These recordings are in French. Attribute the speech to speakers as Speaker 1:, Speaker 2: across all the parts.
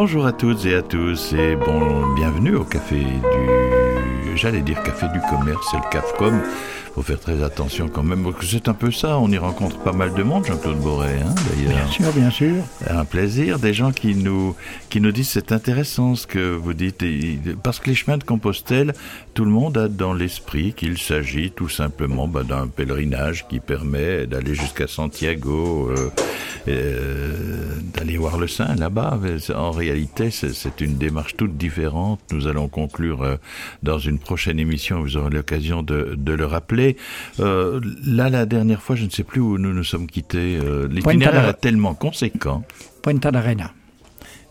Speaker 1: Bonjour à toutes et à tous et bon, bienvenue au café du, j'allais dire café du commerce, c'est le CAFCOM faut faire très attention quand même. C'est un peu ça, on y rencontre pas mal de monde, Jean-Claude Boré, hein, d'ailleurs.
Speaker 2: Bien sûr, bien sûr.
Speaker 1: Un plaisir, des gens qui nous, qui nous disent c'est intéressant ce que vous dites, parce que les chemins de Compostelle, tout le monde a dans l'esprit qu'il s'agit tout simplement bah, d'un pèlerinage qui permet d'aller jusqu'à Santiago, euh, euh, d'aller voir le Saint là-bas. En réalité, c'est une démarche toute différente. Nous allons conclure euh, dans une prochaine émission, vous aurez l'occasion de, de le rappeler. Euh, là, la dernière fois, je ne sais plus où nous nous sommes quittés. Euh, l'itinéraire est tellement conséquent.
Speaker 2: Puente d'Arena.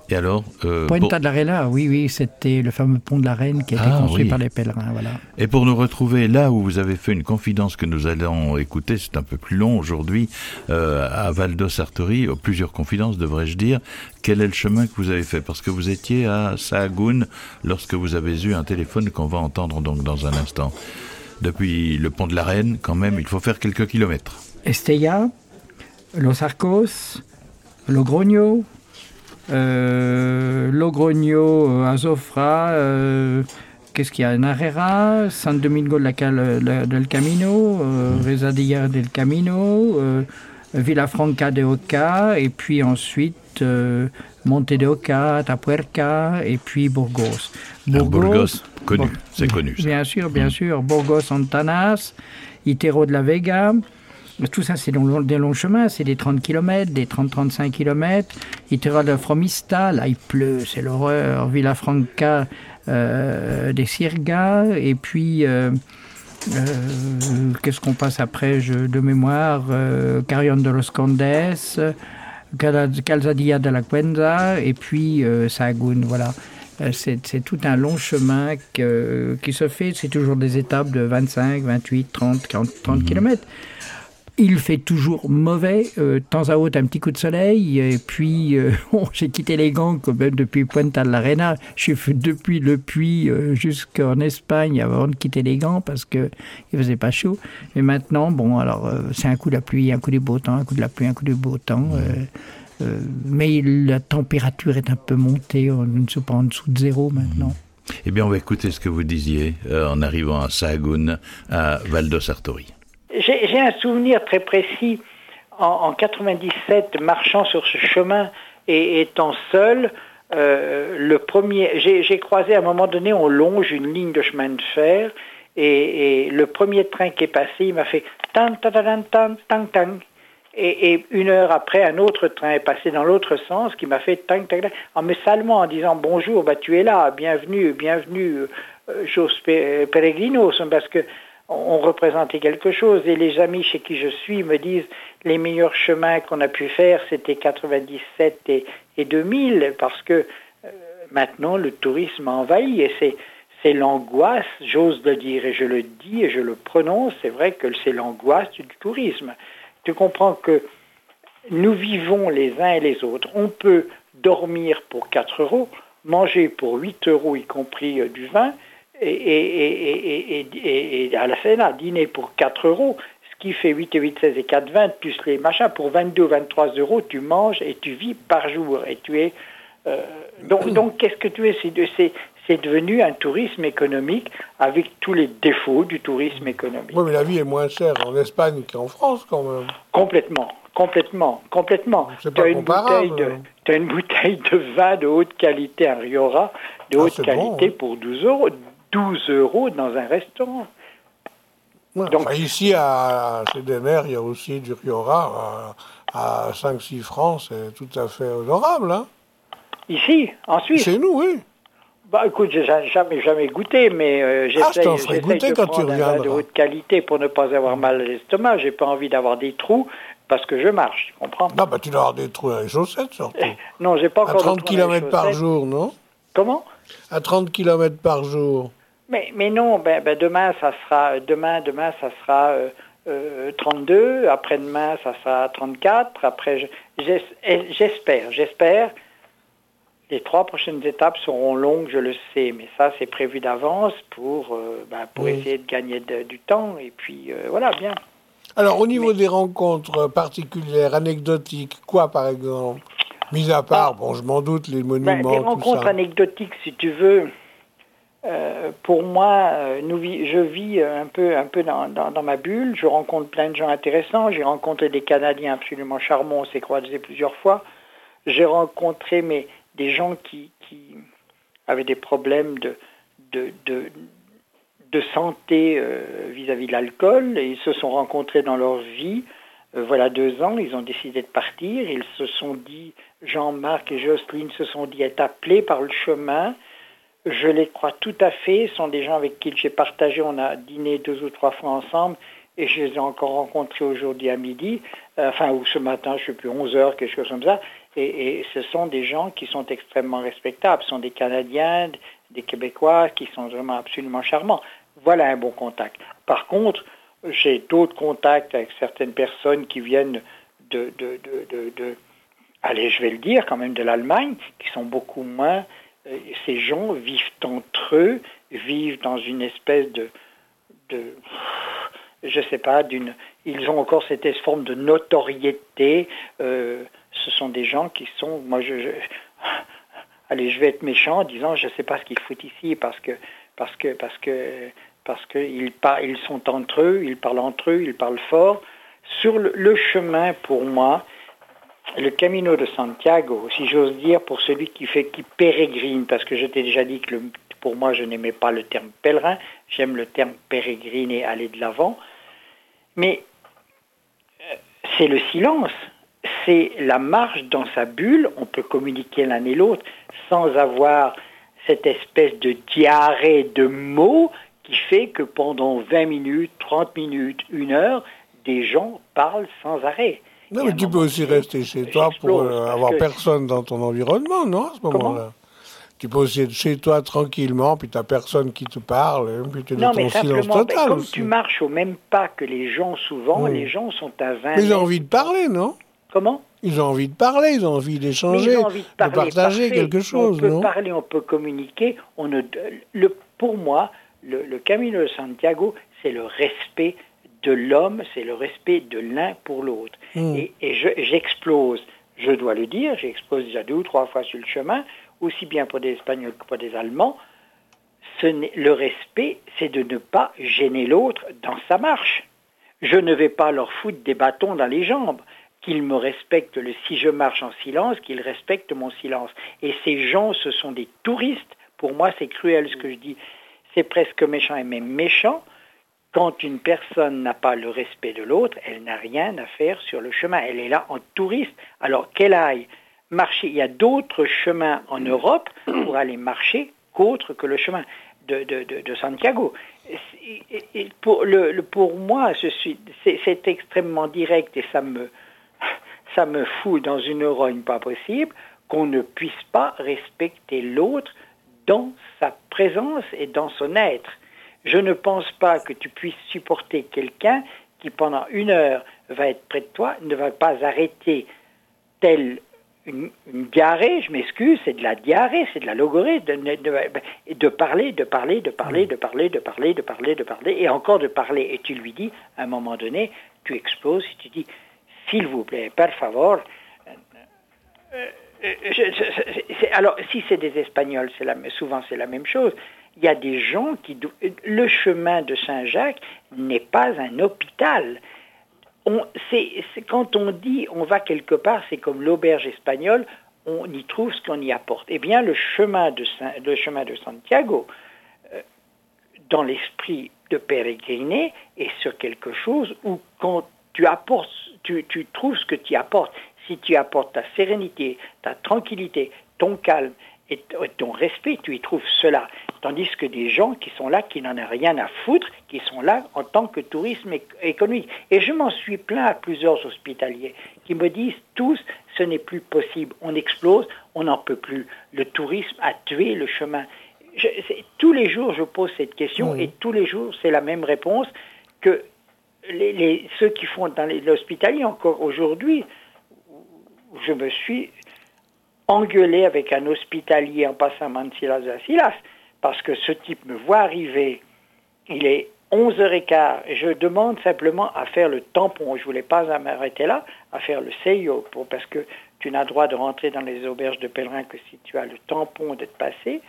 Speaker 1: Et alors
Speaker 2: euh, d'Arena, oui, oui, c'était le fameux pont de la Reine qui a été ah, construit par les pèlerins. Voilà.
Speaker 1: Et pour nous retrouver là où vous avez fait une confidence que nous allons écouter, c'est un peu plus long aujourd'hui, euh, à Valdo Sartori, plusieurs confidences devrais-je dire, quel est le chemin que vous avez fait? Parce que vous étiez à Sahagún lorsque vous avez eu un téléphone qu'on va entendre donc dans un instant depuis le pont de la Reine, quand même, il faut faire quelques kilomètres.
Speaker 2: Estella, Los Arcos, Logroño, euh, Logroño, euh, Azofra, euh, qu'est-ce qu'il y a Narrera, San Domingo del Camino, euh, del Camino, euh, Villafranca de Oca, et puis ensuite Monte de Oca, Tapuerca, et puis Burgos.
Speaker 1: Ah, Burgos, connu, c'est connu.
Speaker 2: Bien sûr, bien mm. sûr. Burgos Antanas, Itero de la Vega. Tout ça, c'est des longs chemins, c'est des 30 km, des 30-35 km. Itero de Fromista, là il pleut, c'est l'horreur. Villafranca euh, des Sirga, et puis euh, euh, qu'est-ce qu'on passe après je, de mémoire euh, Carrion de los Condes, Calzadilla de la Cuenza, et puis euh, Sahagún, voilà. Euh, c'est tout un long chemin qui se fait. C'est toujours des étapes de 25, 28, 30, 40, 30 km. Il fait toujours mauvais, euh, de temps à autre un petit coup de soleil, et puis euh, j'ai quitté les gants comme depuis Puente l'Arena. J'ai fait depuis le puits jusqu'en Espagne avant de quitter les gants parce que il faisait pas chaud. Mais maintenant, bon, alors c'est un coup de la pluie, un coup du beau temps, un coup de la pluie, un coup du beau temps. Euh, mais la température est un peu montée, on ne se pas en dessous de zéro maintenant.
Speaker 1: Eh bien, on va écouter ce que vous disiez euh, en arrivant à Sahagún, à Valdo Sartori.
Speaker 3: J'ai un souvenir très précis en, en 97, marchant sur ce chemin et étant seul. Euh, le premier, j'ai croisé à un moment donné, on longe une ligne de chemin de fer et, et le premier train qui est passé, il m'a fait tang tang tang tang tang et, une heure après, un autre train est passé dans l'autre sens qui m'a fait tang, tang, en me saluant, en disant bonjour, bah, tu es là, bienvenue, bienvenue, euh, Jos Peregrinos, parce que on représentait quelque chose. Et les amis chez qui je suis me disent les meilleurs chemins qu'on a pu faire, c'était 97 et, et 2000, parce que euh, maintenant le tourisme envahit et c'est c'est l'angoisse, j'ose le dire et je le dis et je le prononce, c'est vrai que c'est l'angoisse du tourisme tu comprends que nous vivons les uns et les autres. On peut dormir pour 4 euros, manger pour 8 euros, y compris euh, du vin, et, à la Sénat, dîner pour 4 euros, ce qui fait 8 et 8, 16 et 4, 20, plus les machins, pour 22 ou 23 euros, tu manges et tu vis par jour. Et tu es. Euh, donc, donc qu'est-ce que tu es? C'est devenu un tourisme économique avec tous les défauts du tourisme économique.
Speaker 4: Oui, mais la vie est moins chère en Espagne qu'en France quand même.
Speaker 3: Complètement, complètement, complètement.
Speaker 4: C'est pas comparable.
Speaker 3: Tu as une bouteille de vin de haute qualité, un Riora de ah, haute qualité pour 12 euros. 12 euros dans un restaurant.
Speaker 4: Donc, ici, à CDMR, il y a aussi du Riora à, 5-6 francs, c'est tout à fait honorable. Hein
Speaker 3: ici, en Suisse
Speaker 4: Chez nous, oui.
Speaker 3: Bah écoute, j'ai jamais, jamais goûté, mais euh, j'essaie
Speaker 4: ah, de quand prendre
Speaker 3: un vin de haute qualité pour ne pas avoir mal à l'estomac. J'ai pas envie d'avoir des trous parce que je marche, tu comprends?
Speaker 4: Non, bah tu dois avoir des trous dans les chaussettes surtout.
Speaker 3: Non, j'ai pas encore.
Speaker 4: À 30 km par jour, non?
Speaker 3: Comment?
Speaker 4: À 30 km par jour.
Speaker 3: Mais, mais non, ben, ben, demain ça sera demain demain ça sera euh, euh, 32, après-demain ça sera 34, après j'espère j'espère les trois prochaines étapes seront longues, je le sais, mais ça c'est prévu d'avance pour, euh, ben, pour essayer de gagner du temps. Et puis euh, voilà, bien.
Speaker 4: Alors au niveau des rencontres particulières, anecdotiques, quoi par exemple? Mis à part, bon, je m'en doute, les monuments. Ben,
Speaker 3: les rencontres anecdotiques, si tu veux. Euh, pour moi, euh, je vis un peu, un peu dans, ma bulle. Je rencontre plein de gens intéressants. J'ai rencontré des Canadiens absolument charmants. On s'est croisés plusieurs fois. J'ai rencontré des gens qui, avaient des problèmes de, santé euh, vis-à-vis de l'alcool. Ils se sont rencontrés dans leur vie. voilà deux ans, ils ont décidé de partir. Ils se sont dit, Jean-Marc et Jocelyne se sont dit être appelés par le chemin je les crois tout à fait. Ce sont des gens avec qui j'ai partagé. On a dîné deux ou trois fois ensemble et je les ai encore rencontrés aujourd'hui à midi, euh, enfin, ou ce matin, je ne sais plus, 11 heures, quelque chose comme ça. Et, ce sont des gens qui sont extrêmement respectables. Ce sont des Canadiens, des Québécois qui sont vraiment absolument charmants. Voilà un bon contact. Par contre, j'ai d'autres contacts avec certaines personnes qui viennent de, allez, je vais le dire quand même, de l'Allemagne, qui sont beaucoup moins ces gens vivent entre eux, vivent dans une espèce de, de je sais pas, d'une, ils ont encore cette forme de notoriété. Euh, ce sont des gens qui sont, moi, je, allez, je vais être méchant en disant, je ne sais pas ce qu'ils foutent ici parce que, parce que, parce que, parce qu'ils ils sont entre eux, ils parlent entre eux, ils parlent fort. Sur le chemin, pour moi, le Camino de Santiago, si j'ose dire, pour celui qui fait qui pérégrine, parce que je t'ai déjà dit que pour moi je n'aimais pas le terme pèlerin, j'aime le terme pérégrine et aller de l'avant, mais euh, c'est le silence, c'est la marche dans sa bulle, on peut communiquer l'un et l'autre sans avoir cette espèce de diarrhée de mots qui fait que pendant 20 minutes, 30 minutes, une heure, des gens parlent sans arrêt.
Speaker 4: Non, mais tu peux aussi rester chez toi pour euh, avoir personne dans ton environnement, non, à ce moment-là? Tu peux aussi être chez toi tranquillement, puis tu n'as personne qui te parle, hein, puis tu es dans ton silence total.
Speaker 3: Comme tu marches au même pas que les gens souvent, les gens sont à 20
Speaker 4: Mais ils ont envie de parler, non?
Speaker 3: Comment?
Speaker 4: Ils ont envie de parler, ils ont envie d'échanger, de, partager quelque chose,
Speaker 3: on peut parler, on peut communiquer. On ne, le, pour moi, le, le Camino de Santiago, c'est le respect de l'homme, c'est le respect de l'un pour l'autre. Hmm. Et, j'explose, je, dois le dire, j'explose déjà deux ou trois fois sur le chemin, aussi bien pour des Espagnols que pour des Allemands. le respect, c'est de ne pas gêner l'autre dans sa marche. Je ne vais pas leur foutre des bâtons dans les jambes. Qu'ils me respectent le, si je marche en silence, qu'ils respectent mon silence. Et ces gens, ce sont des touristes. Pour moi, c'est cruel ce que je dis. C'est presque méchant et même méchant quand une personne n'a pas le respect de l'autre, elle n'a rien à faire sur le chemin. Elle est là en touriste. Alors qu'elle aille marcher, il y a d'autres chemins en Europe pour aller marcher qu'autre que le chemin de, Santiago. Pour, moi, c'est extrêmement direct et ça me, ça me fout dans une rogne pas possible qu'on ne puisse pas respecter l'autre dans sa présence et dans son être. Je ne pense pas que tu puisses supporter quelqu'un qui pendant une heure va être près de toi, ne va pas arrêter telle une, diarrhée, je m'excuse, c'est de la diarrhée, c'est de la logorée, de, parler, de parler, de parler, de parler, de parler, de parler, de parler, et encore de parler. Et tu lui dis, à un moment donné, tu exploses, et tu dis, s'il vous plaît, per favor. Euh, euh, alors, si c'est des Espagnols, souvent c'est la même chose il y a des gens qui... Le chemin de Saint-Jacques n'est pas un hôpital. Quand on dit on va quelque part, c'est comme l'auberge espagnole, on y trouve ce qu'on y apporte. Eh bien, le chemin de, chemin de Santiago, euh, dans l'esprit de pérégriner, est sur quelque chose où quand tu apportes, tu trouves ce que tu apportes. Si tu apportes ta sérénité, ta tranquillité, ton calme et ton respect, tu y trouves cela. Tandis que des gens qui sont là, qui n'en ont rien à foutre, qui sont là en tant que tourisme économique. Et je m'en suis plaint à plusieurs hospitaliers qui me disent tous, ce n'est plus possible, on explose, on n'en peut plus. Le tourisme a tué le chemin. tous les jours, je pose cette question et tous les jours, c'est la même réponse que les, ceux qui font dans l'hospitalier encore aujourd'hui. Je me suis engueulé avec un hospitalier en passant Mancilas à Silas parce que ce type me voit arriver, il est 11h15 et je demande simplement à faire le tampon. Je ne voulais pas m'arrêter là, à faire le seio, parce que tu n'as droit de rentrer dans les auberges de pèlerins que si tu as le tampon d'être passé.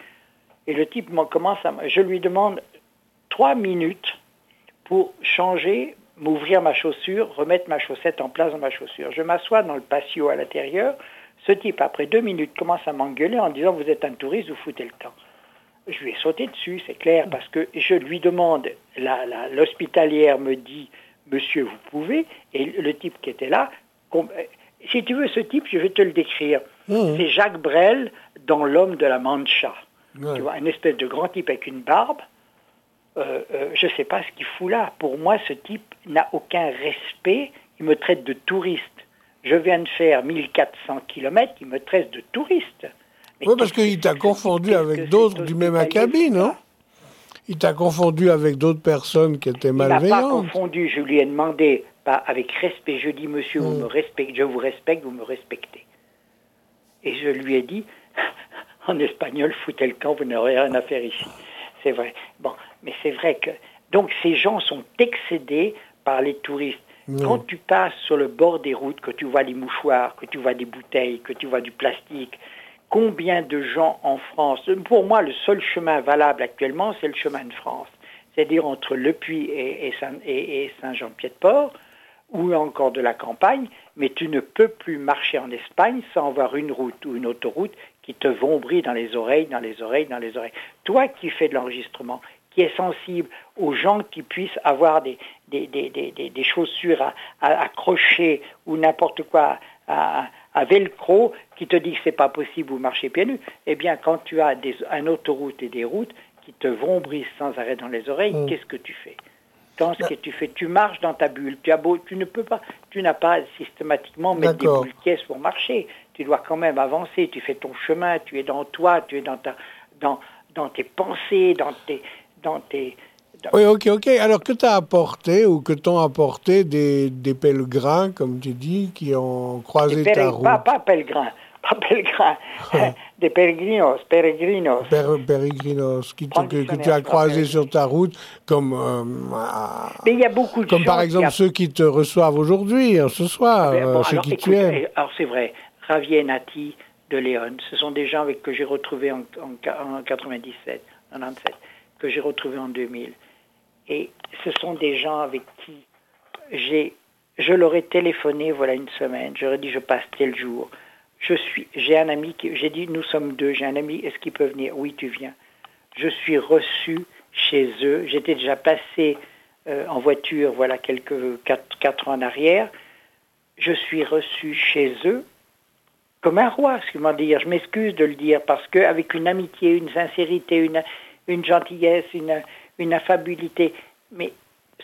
Speaker 3: Et le type commence à... Je lui demande trois minutes pour changer, m'ouvrir ma chaussure, remettre ma chaussette en place dans ma chaussure. Je m'assois dans le patio à l'intérieur. Ce type, après deux minutes, commence à m'engueuler en disant Vous êtes un touriste, vous foutez le temps. Je lui ai sauté dessus, c'est clair, parce que je lui demande, l'hospitalière me dit Monsieur, vous pouvez, et le type qui était là, si tu veux ce type, je vais te le décrire. Mmh. C'est Jacques Brel dans L'homme de la Mancha. Tu vois, une espèce de grand type avec une barbe. Euh, euh, je ne sais pas ce qu'il fout là. Pour moi, ce type n'a aucun respect. Il me traite de touriste. Je viens de faire 1400 km, il me traite de touriste.
Speaker 4: Oui, parce qu'il t'a confondu avec d'autres du même acabit, non Il t'a confondu avec d'autres personnes qui étaient malveillantes. Il
Speaker 3: m'a pas confondu, je lui ai demandé, pas avec respect, je dis, monsieur, vous hmm. me respectez, je vous respecte, vous me respectez. Et je lui ai dit, en espagnol, foutez le camp, vous n'aurez rien à faire ici. C'est vrai. Bon, mais c'est vrai que. Donc ces gens sont excédés par les touristes. Quand tu passes sur le bord des routes, que tu vois les mouchoirs, que tu vois des bouteilles, que tu vois du plastique, combien de gens en France Pour moi, le seul chemin valable actuellement, c'est le chemin de France. C'est-à-dire entre Le Puy et, Saint-Jean-Pied-de-Port, ou encore de la campagne, mais tu ne peux plus marcher en Espagne sans avoir une route ou une autoroute qui te vombrit dans les oreilles, dans les oreilles, dans les oreilles. Toi qui fais de l'enregistrement, qui est sensible aux gens qui puissent avoir des, des, des, des chaussures à, accrocher ou n'importe quoi à, à, velcro qui te dit que c'est pas possible ou marcher pieds nus, eh bien quand tu as des, une autoroute et des routes qui te vombrissent sans arrêt dans les oreilles, mm. qu'est-ce que tu fais? Dans ce bah que tu fais, tu marches dans ta bulle. Tu, as beau, tu ne peux pas, tu n'as pas systématiquement mettre des boules caisses pour marcher. Tu dois quand même avancer, tu fais ton chemin, tu es dans toi, tu es dans, ta, dans, dans tes pensées, dans tes... Dans tes
Speaker 4: Oui, ok, ok. Alors que tu as apporté ou que t'ont apporté des, des, pèlerins, comme tu dis, qui ont croisé ta route
Speaker 3: Pas, pèlerins, pas pèlerins, des peregrinos, peregrinos.
Speaker 4: peregrinos, qui que, tu as croisés sur ta route, comme... Euh,
Speaker 3: Mais il y a beaucoup de
Speaker 4: Comme par exemple ceux qui te reçoivent aujourd'hui, hein, ce soir, ah ben, euh, ceux qui tu es.
Speaker 3: Alors c'est vrai, Javier Nati de Léon. Ce sont des gens avec que j'ai retrouvés en, en, 97, 97, que j'ai retrouvés en 2000. Et ce sont des gens avec qui j'ai, je leur ai téléphoné voilà une semaine. J'aurais dit je passe tel jour. Je suis, j'ai un ami qui, j'ai dit nous sommes deux. J'ai un ami, est-ce qu'il peut venir? Oui, tu viens. Je suis reçu chez eux. J'étais déjà passé euh, en voiture, voilà quelques quatre, quatre ans en arrière. Je suis reçu chez eux comme un roi, ce que dire. Je m'excuse de le dire parce qu'avec une amitié, une sincérité, une, une gentillesse, une, affabilité, mais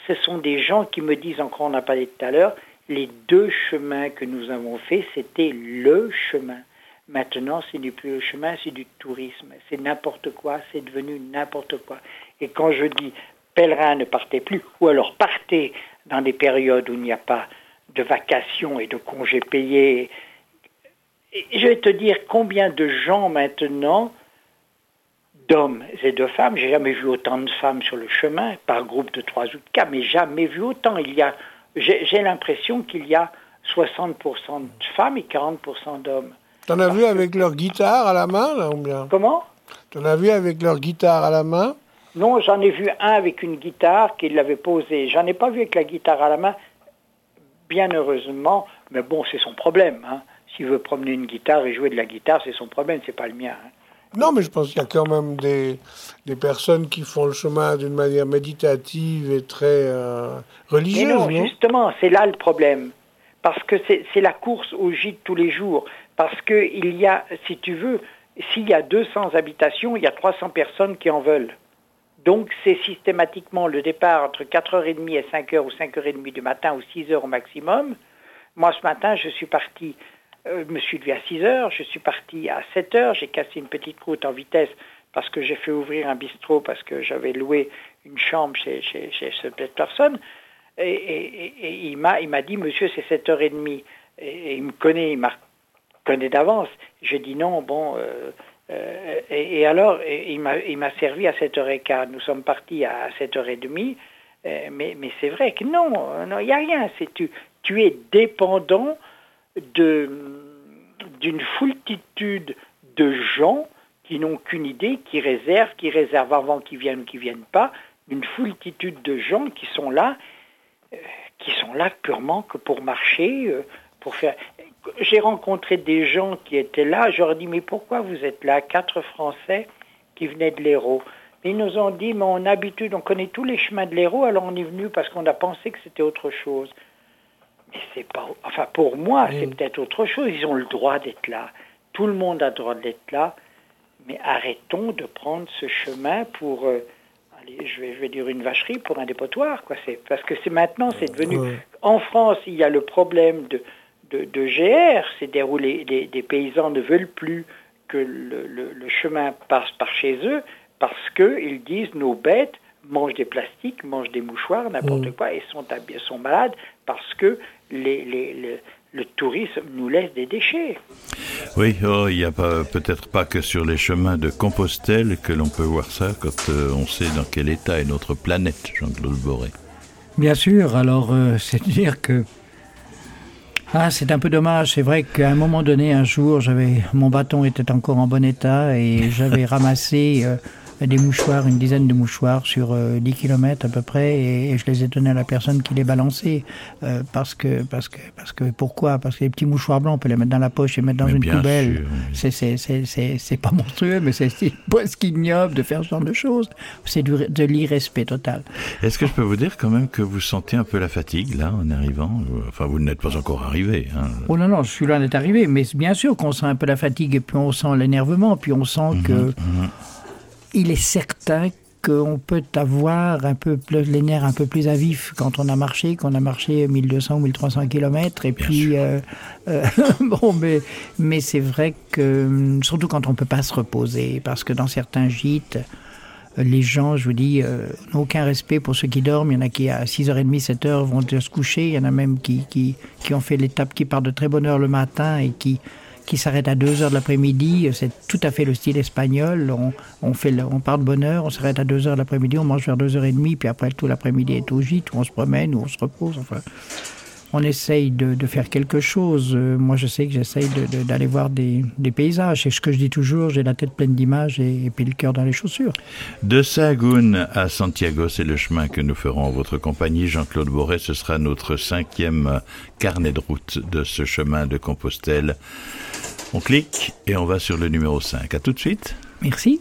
Speaker 3: ce sont des gens qui me disent, encore on pas dit tout à l'heure, les deux chemins que nous avons faits, c'était le chemin. Maintenant, ce n'est plus le chemin, c'est du tourisme. C'est n'importe quoi, c'est devenu n'importe quoi. Et quand je dis pèlerins ne partez plus, ou alors partez dans des périodes où il n'y a pas de vacations et de congés payés je vais te dire combien de gens maintenant, d'hommes et de femmes, j'ai jamais vu autant de femmes sur le chemin, par groupe de trois ou de quatre, mais jamais vu autant. Il y a, j'ai l'impression qu'il y a 60% de femmes et 40% d'hommes.
Speaker 4: T'en as vu avec leur guitare à la main, là, ou bien?
Speaker 3: Comment?
Speaker 4: T'en as vu avec leur guitare à la main?
Speaker 3: Non, j'en ai vu un avec une guitare qu'il l'avait posée. J'en ai pas vu avec la guitare à la main, bien heureusement, mais bon, c'est son problème. Hein. S'il veut promener une guitare et jouer de la guitare, c'est son problème, c'est pas le mien. Hein.
Speaker 4: Non, mais je pense qu'il y a quand même des, des personnes qui font le chemin d'une manière méditative et très euh, religieuse. non,
Speaker 3: justement, c'est là le problème. Parce que c'est la course au gîte tous les jours. Parce qu'il y a, si tu veux, s'il y a 200 habitations, il y a 300 personnes qui en veulent. Donc c'est systématiquement le départ entre 4h30 et 5h ou 5h30 du matin ou 6h au maximum. Moi ce matin, je suis parti je me suis levé à 6 heures, je suis parti à 7 heures, j'ai cassé une petite route en vitesse parce que j'ai fait ouvrir un bistrot parce que j'avais loué une chambre chez, chez, chez cette personne. Et, il m'a dit, monsieur, c'est 7h30. Et, il me connaît, il m'a connaît d'avance. J'ai dit non, bon. Euh, euh, et, alors, il m'a servi à 7h15. Nous sommes partis à 7h30. mais c'est vrai que non, il n'y a rien. Tu, es dépendant
Speaker 4: d'une foultitude de gens qui n'ont qu'une idée, qui réservent, qui réservent avant qu'ils viennent qui viennent pas, une foultitude de gens qui sont là, euh, qui sont là purement que pour marcher, euh, pour faire. J'ai rencontré des gens qui étaient là, je leur ai dit mais pourquoi vous êtes là? Quatre Français qui venaient de l'Hérault. Ils nous ont dit mais on a habitude, on connaît tous les chemins de l'Hérault, alors on est venu parce qu'on a pensé que c'était autre chose. C'est pas. Enfin pour moi, c'est peut-être autre chose. Ils ont le droit d'être là. Tout le monde a le droit d'être là mais arrêtons de prendre ce chemin pour, euh, allez, je vais, je vais, dire une vacherie, pour un dépotoir. Quoi. C'est, parce que c'est maintenant, c'est devenu... En France, il y a le problème de, de, de GR, c'est-à-dire où les, les, paysans ne veulent plus que le, le, le chemin passe par chez eux, parce qu'ils disent nos bêtes mangent des plastiques, mangent des mouchoirs, n'importe quoi, et sont, sont malades parce que les, les, les le tourisme nous laisse des déchets.
Speaker 1: Oui, oh, il n'y a peut-être pas que sur les chemins de Compostelle que l'on peut voir ça quand euh, on sait dans quel état est notre planète, Jean-Claude Boré.
Speaker 3: Bien sûr, alors euh, c'est dire que ah, c'est un peu dommage. C'est vrai qu'à un moment donné, un jour, j'avais mon bâton était encore en bon état et j'avais ramassé euh, des mouchoirs, une dizaine de mouchoirs sur 10 euh, km à peu près, et, je les ai donnés à la personne qui les balançait. Euh, parce que, parce que, parce que, pourquoi? Parce que les petits mouchoirs blancs, on peut les mettre dans la poche et mettre dans une poubelle. C'est, pas monstrueux, mais c'est presque ignoble de faire ce genre de choses. C'est de l'irrespect total.
Speaker 1: Est-ce que je peux vous dire quand même que vous sentez un peu la fatigue là en arrivant? Enfin, vous n'êtes pas encore arrivé. Hein.
Speaker 3: Oh non, non, je suis loin d'être arrivé, mais bien sûr qu'on sent un peu la fatigue et puis on sent l'énervement, puis on sent mhm, que. Mhm il est certain qu'on peut avoir un peu plus, les nerfs un peu plus à vif quand on a marché, qu'on a marché 1200 ou 1300 km. Et puis, euh, euh, bon, mais, mais c'est vrai que, surtout quand on ne peut pas se reposer, parce que dans certains gîtes, les gens, je vous dis, euh, n'ont aucun respect pour ceux qui dorment. Il y en a qui, à 6h30, 7h, vont se coucher. Il y en a même qui, qui, qui ont fait l'étape, qui partent de très bonne heure le matin et qui qui s'arrête à 2 heures de l'après-midi. C'est tout à fait le style espagnol. On, on, fait, on part de bonne heure, on s'arrête à 2 heures de l'après-midi, on mange vers 2h30, puis après tout l'après-midi est au gîte, où on se promène, où on se repose. Enfin, on essaye de, faire quelque chose. Euh, moi, je sais que j'essaye d'aller voir des, paysages. C'est ce que je dis toujours, j'ai la tête pleine d'images et, puis le cœur dans les chaussures.
Speaker 1: De Sagoun à Santiago, c'est le chemin que nous ferons en votre compagnie. Jean-Claude Boré, ce sera notre cinquième carnet de route de ce chemin de Compostelle. On clique et on va sur le numéro 5. À tout de suite.
Speaker 3: Merci.